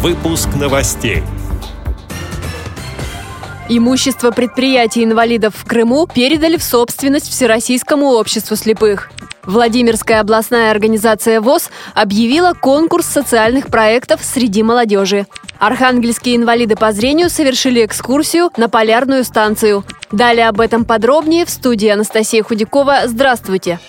Выпуск новостей. Имущество предприятий инвалидов в Крыму передали в собственность Всероссийскому обществу слепых. Владимирская областная организация ВОЗ объявила конкурс социальных проектов среди молодежи. Архангельские инвалиды по зрению совершили экскурсию на полярную станцию. Далее об этом подробнее в студии Анастасия Худякова. Здравствуйте!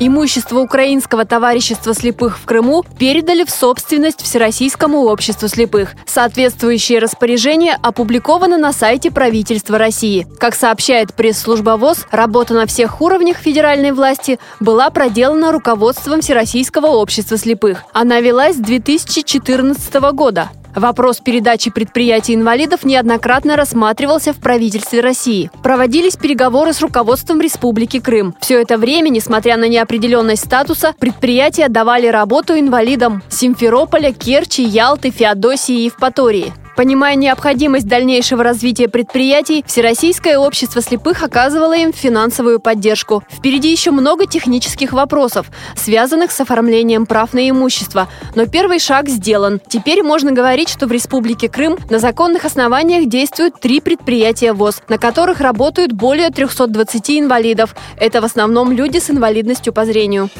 Имущество Украинского товарищества слепых в Крыму передали в собственность Всероссийскому обществу слепых. Соответствующее распоряжение опубликовано на сайте правительства России. Как сообщает пресс-служба ВОЗ, работа на всех уровнях федеральной власти была проделана руководством Всероссийского общества слепых. Она велась с 2014 года. Вопрос передачи предприятий инвалидов неоднократно рассматривался в правительстве России. Проводились переговоры с руководством Республики Крым. Все это время, несмотря на неопределенность статуса, предприятия давали работу инвалидам Симферополя, Керчи, Ялты, Феодосии и Евпатории. Понимая необходимость дальнейшего развития предприятий, Всероссийское общество слепых оказывало им финансовую поддержку. Впереди еще много технических вопросов, связанных с оформлением прав на имущество. Но первый шаг сделан. Теперь можно говорить, что в Республике Крым на законных основаниях действуют три предприятия ВОЗ, на которых работают более 320 инвалидов. Это в основном люди с инвалидностью по зрению.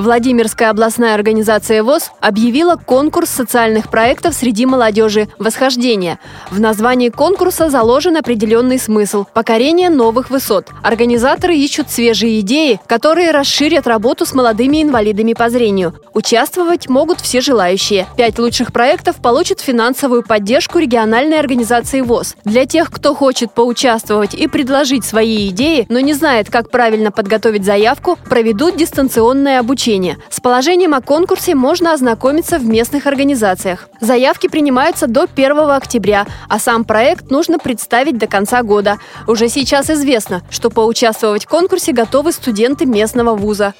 Владимирская областная организация ВОЗ объявила конкурс социальных проектов среди молодежи «Восхождение». В названии конкурса заложен определенный смысл – покорение новых высот. Организаторы ищут свежие идеи, которые расширят работу с молодыми инвалидами по зрению. Участвовать могут все желающие. Пять лучших проектов получат финансовую поддержку региональной организации ВОЗ. Для тех, кто хочет поучаствовать и предложить свои идеи, но не знает, как правильно подготовить заявку, проведут дистанционное обучение обучения. С положением о конкурсе можно ознакомиться в местных организациях. Заявки принимаются до 1 октября, а сам проект нужно представить до конца года. Уже сейчас известно, что поучаствовать в конкурсе готовы студенты местного вуза.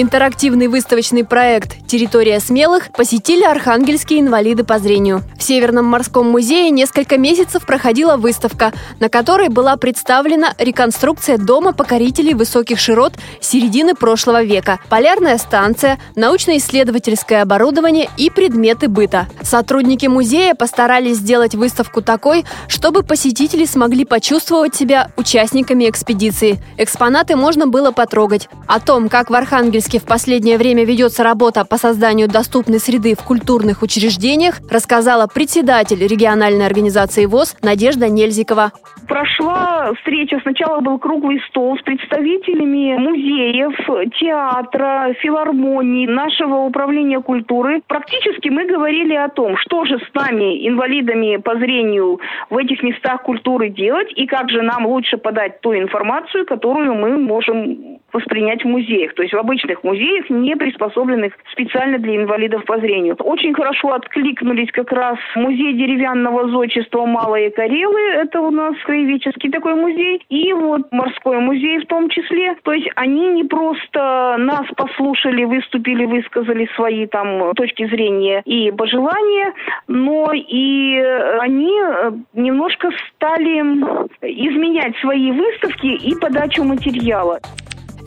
Интерактивный выставочный проект «Территория смелых» посетили архангельские инвалиды по зрению. В Северном морском музее несколько месяцев проходила выставка, на которой была представлена реконструкция дома покорителей высоких широт середины прошлого века, полярная станция, научно-исследовательское оборудование и предметы быта. Сотрудники музея постарались сделать выставку такой, чтобы посетители смогли почувствовать себя участниками экспедиции. Экспонаты можно было потрогать. О том, как в Архангельске Архангельске в последнее время ведется работа по созданию доступной среды в культурных учреждениях, рассказала председатель региональной организации ВОЗ Надежда Нельзикова. Прошла встреча, сначала был круглый стол с представителями музеев, театра, филармонии, нашего управления культуры. Практически мы говорили о том, что же с нами, инвалидами по зрению, в этих местах культуры делать и как же нам лучше подать ту информацию, которую мы можем воспринять в музеях, то есть в обычных музеях, не приспособленных специально для инвалидов по зрению. Очень хорошо откликнулись как раз музей деревянного зодчества Малые Карелы, это у нас краеведческий такой музей, и вот морской музей в том числе. То есть они не просто нас послушали, выступили, высказали свои там точки зрения и пожелания, но и они немножко стали изменять свои выставки и подачу материала.